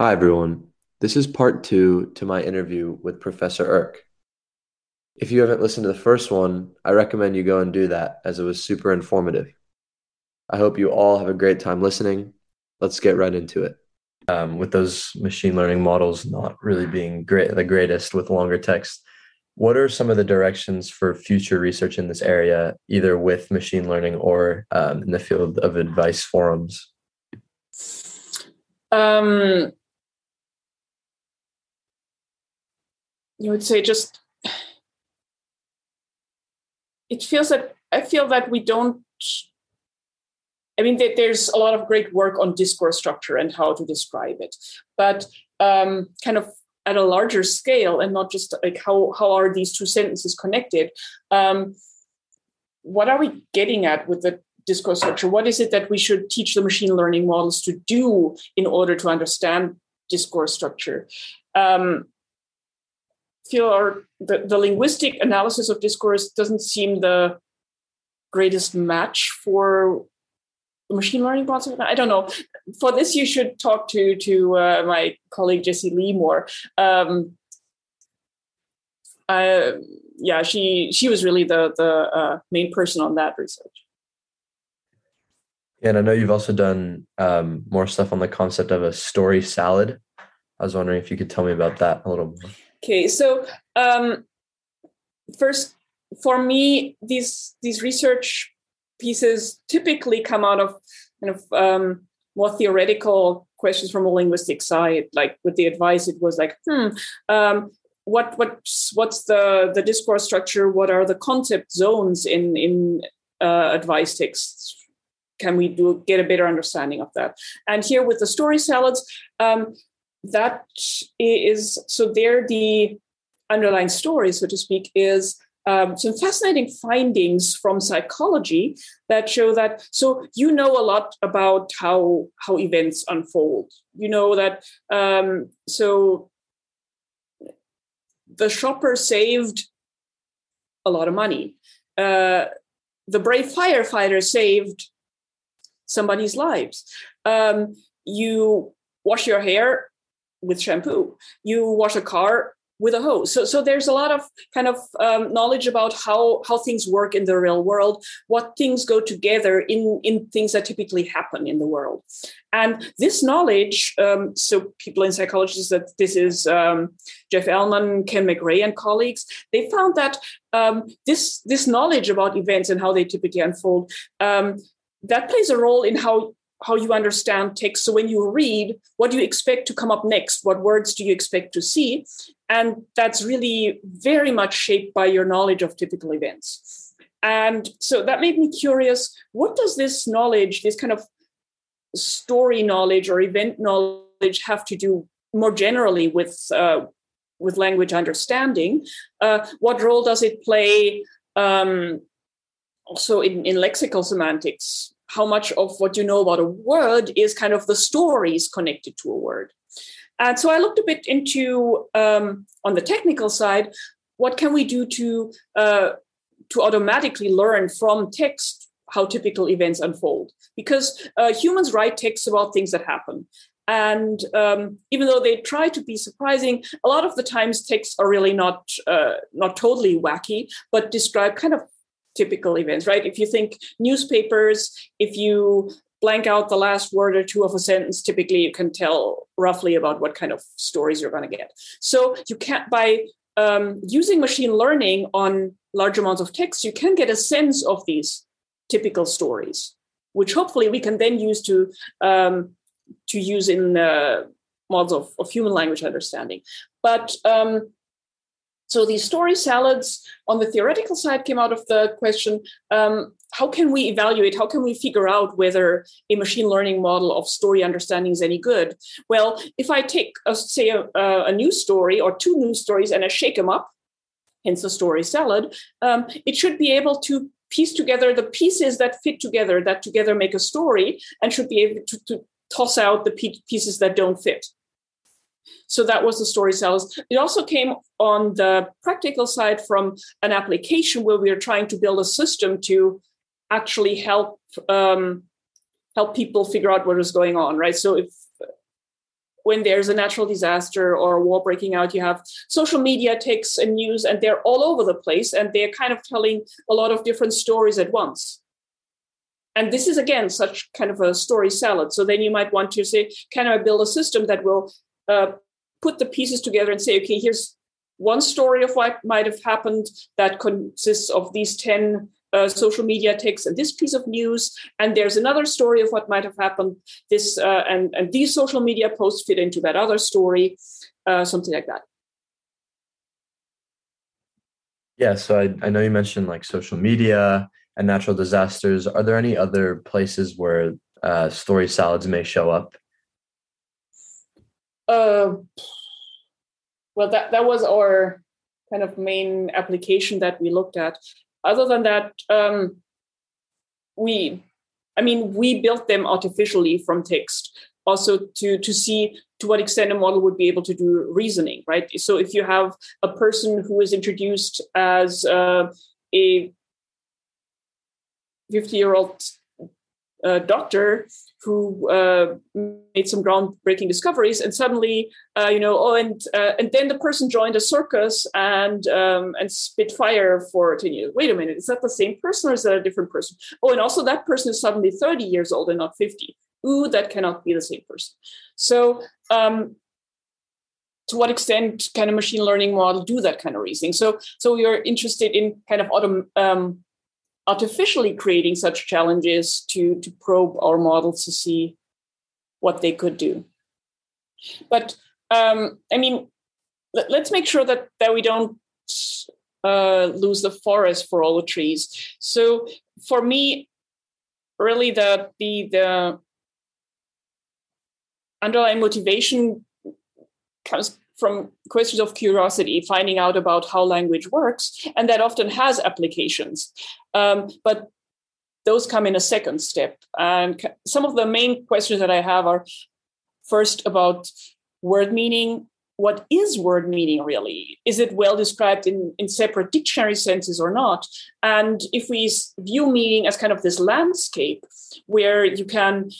Hi, everyone. This is part two to my interview with Professor Erk. If you haven't listened to the first one, I recommend you go and do that as it was super informative. I hope you all have a great time listening. Let's get right into it. Um, with those machine learning models not really being great, the greatest with longer text, what are some of the directions for future research in this area, either with machine learning or um, in the field of advice forums? Um, you would say just it feels that I feel that we don't. I mean, there's a lot of great work on discourse structure and how to describe it, but um, kind of at a larger scale and not just like how how are these two sentences connected. Um, what are we getting at with the discourse structure? What is it that we should teach the machine learning models to do in order to understand discourse structure? Um, feel the, the linguistic analysis of discourse doesn't seem the greatest match for machine learning bots. I don't know. For this, you should talk to to uh, my colleague Jessy Li more. Um, uh, yeah, she she was really the the uh, main person on that research. And I know you've also done um, more stuff on the concept of a story salad. I was wondering if you could tell me about that a little more. Okay, so um, first, for me, these these research pieces typically come out of kind of um, more theoretical questions from a linguistic side. Like with the advice, it was like, hmm, um, what what's what's the the discourse structure? What are the concept zones in in uh, advice texts? Can we do get a better understanding of that? And here with the story salads, um, that is so there the underlying story so to speak is um, some fascinating findings from psychology that show that so you know a lot about how how events unfold. You know that um, so the shopper saved a lot of money. Uh, the brave firefighter saved somebody's lives. Um, you wash your hair with shampoo. You wash a car with a hose. So, so there's a lot of kind of um, knowledge about how how things work in the real world, what things go together in in things that typically happen in the world, and this knowledge. Um, so, people in psychology that this is um, Jeff Elman, Ken McRae, and colleagues. They found that um, this this knowledge about events and how they typically unfold um, that plays a role in how how you understand text. So when you read, what do you expect to come up next? What words do you expect to see? And that's really very much shaped by your knowledge of typical events. And so that made me curious what does this knowledge, this kind of story knowledge or event knowledge, have to do more generally with? Uh, with language understanding, uh, what role does it play um, also in, in lexical semantics? How much of what you know about a word is kind of the stories connected to a word. And so I looked a bit into um, on the technical side, what can we do to uh, to automatically learn from text how typical events unfold? Because uh, humans write texts about things that happen. And um, even though they try to be surprising, a lot of the times texts are really not uh, not totally wacky, but describe kind of typical events, right? If you think newspapers, if you blank out the last word or two of a sentence, typically you can tell roughly about what kind of stories you're going to get. So you can't by um, using machine learning on large amounts of text, you can get a sense of these typical stories, which hopefully we can then use to um, to use in uh, models of, of human language understanding. But um, so these story salads on the theoretical side came out of the question um, how can we evaluate, how can we figure out whether a machine learning model of story understanding is any good? Well, if I take, a, say, a, a news story or two news stories and I shake them up, hence the story salad, um, it should be able to piece together the pieces that fit together, that together make a story, and should be able to, to toss out the pieces that don't fit. So that was the story cells. It also came on the practical side from an application where we are trying to build a system to actually help um, help people figure out what is going on, right? So if when there's a natural disaster or a war breaking out, you have social media takes and news, and they're all over the place, and they're kind of telling a lot of different stories at once. And this is again such kind of a story salad. So then you might want to say, can I build a system that will uh, put the pieces together and say, okay, here's one story of what might have happened that consists of these 10 uh, social media takes and this piece of news. And there's another story of what might have happened. This uh, and and these social media posts fit into that other story uh, something like that. Yeah so I, I know you mentioned like social media and natural disasters. Are there any other places where uh, story salads may show up uh, well that, that was our kind of main application that we looked at. Other than that, um, we, I mean, we built them artificially from text. Also to to see to what extent a model would be able to do reasoning right? So if you have a person who is introduced as uh, a 50 year old uh, doctor who uh, made some groundbreaking discoveries, and suddenly, uh, you know, oh, and uh, and then the person joined a circus and um, and spit fire for ten years. Wait a minute, is that the same person or is that a different person? Oh, and also that person is suddenly thirty years old and not fifty. Ooh, that cannot be the same person. So. Um, to what extent can a machine learning model do that kind of reasoning? So, so we are interested in kind of autom- um, artificially creating such challenges to, to probe our models to see what they could do. But um, I mean, let, us make sure that, that we don't uh, lose the forest for all the trees. So for me, really the the the underlying motivation comes from questions of curiosity, finding out about how language works, and that often has applications. Um, but those come in a second step. And some of the main questions that I have are first about word meaning. What is word meaning really? Is it well described in, in separate dictionary senses or not? And if we view meaning as kind of this landscape where you can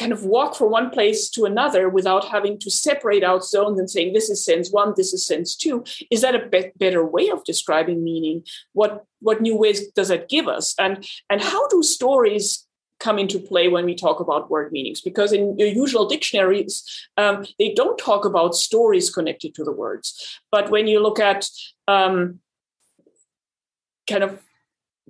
kind of walk from one place to another without having to separate out zones and saying this is sense one this is sense two. Is that a be- better way of describing meaning? What what new ways does that give us? And and how do stories come into play when we talk about word meanings? Because in your usual dictionaries um, they don't talk about stories connected to the words. But when you look at um, kind of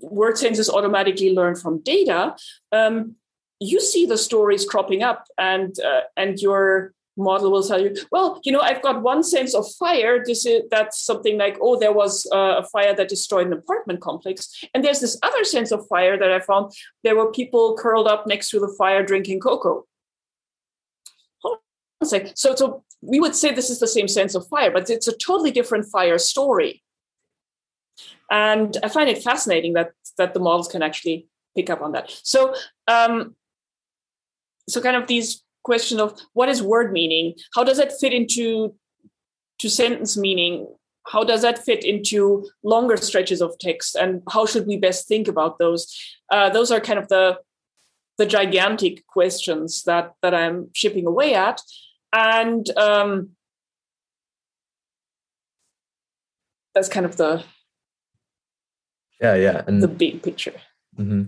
word senses automatically learn from data um, you see the stories cropping up and uh, and your model will tell you well you know i've got one sense of fire. This is that's something like oh there was uh, a fire that destroyed an apartment complex. And there's this other sense of fire that i found. There were people curled up next to the fire drinking cocoa. So, so we would say this is the same sense of fire but it's a totally different fire story. And i find it fascinating that that the models can actually pick up on that. So um, so kind of these question of what is word meaning? How does that fit into to sentence meaning? How does that fit into longer stretches of text? And how should we best think about those? Uh, those are kind of the the gigantic questions that that i'm chipping away at. And um, that's kind of the yeah yeah and the big picture. Mm-hmm.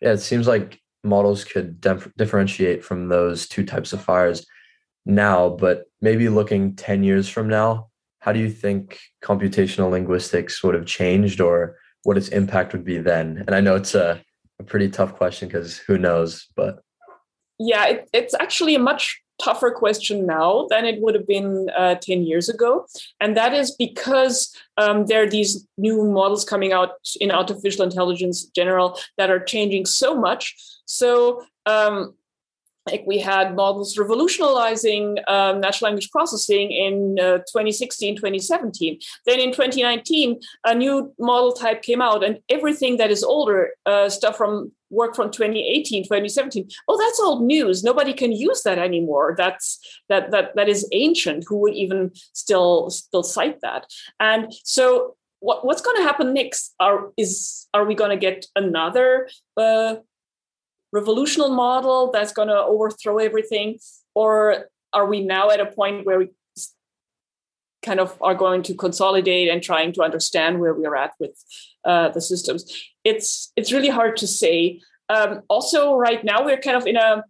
yeah it seems like models could dif- differentiate from those two types of fires now, but maybe looking 10 years from now, how do you think computational linguistics would have changed or what its impact would be then? And I know it's a, a pretty tough question because who knows, but. Yeah, it, it's actually a much tougher question now than it would have been uh, 10 years ago. And that is because um, there are these new models coming out in artificial intelligence general that are changing so much. So um, like we had models revolutionizing um, natural language processing in uh, 2016 2017 then in 2019 a new model type came out and everything that is older uh, stuff from work from 2018 2017 oh that's old news. Nobody can use that anymore. That's that that that is ancient. Who would even still still cite that? And so what, what's going to happen next? Are is are we going to get another uh, revolutionary model that's going to overthrow everything? Or are we now at a point where we kind of are going to consolidate and trying to understand where we're at with uh, the systems? It's it's really hard to say. Um, also, right now we're kind of in a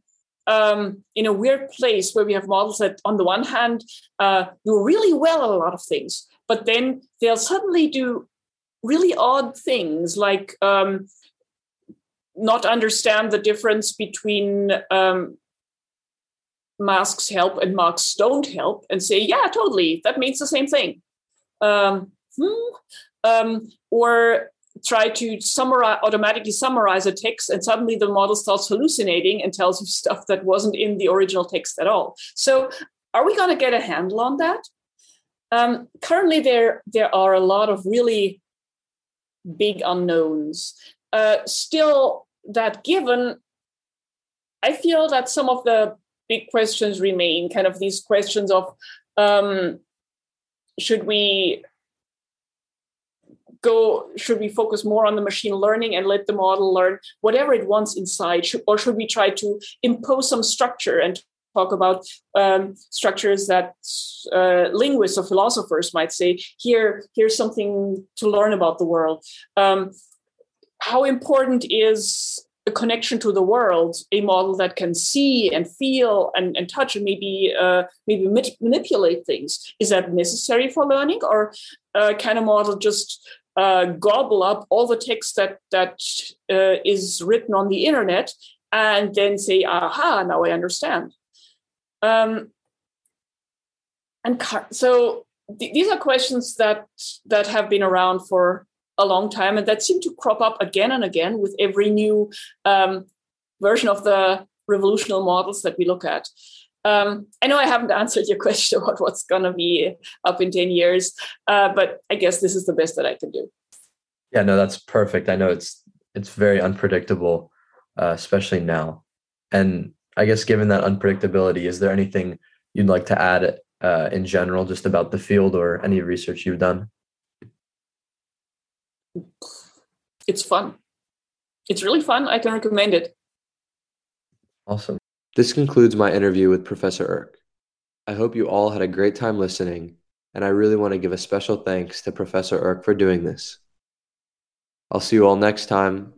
um, in a weird place where we have models that, on the one hand, uh, do really well at a lot of things, but then they'll suddenly do really odd things like um, not understand the difference between um, masks help and masks don't help and say, yeah, totally, that means the same thing. Um, hmm, um, or try to summarize automatically summarize a text and suddenly the model starts hallucinating and tells you stuff that wasn't in the original text at all. So are we going to get a handle on that? Um, currently there there are a lot of really big unknowns. Uh, still that given i feel that some of the big questions remain kind of these questions of um, should we go should we focus more on the machine learning and let the model learn whatever it wants inside? Or should we try to impose some structure and talk about um, structures that uh, linguists or philosophers might say here here's something to learn about the world. Um, how important is a connection to the world a model that can see and feel and, and touch and maybe uh, maybe manipulate things is that necessary for learning or uh, can a model just uh, gobble up all the text that that uh, is written on the internet and then say, "Aha! Now I understand." Um, and so th- these are questions that that have been around for a long time and that seemed to crop up again and again with every new um, version of the revolutional models that we look at. Um, I know I haven't answered your question about what's going to be up in 10 years, uh, but I guess this is the best that I can do. Yeah, no, that's perfect. I know it's it's very unpredictable, uh, especially now. And I guess given that unpredictability, is there anything you'd like to add uh, in general, just about the field or any research you've done? It's fun. It's really fun. I can recommend it. Awesome. This concludes my interview with Professor Erk. I hope you all had a great time listening, and I really want to give a special thanks to Professor Erk for doing this. I'll see you all next time.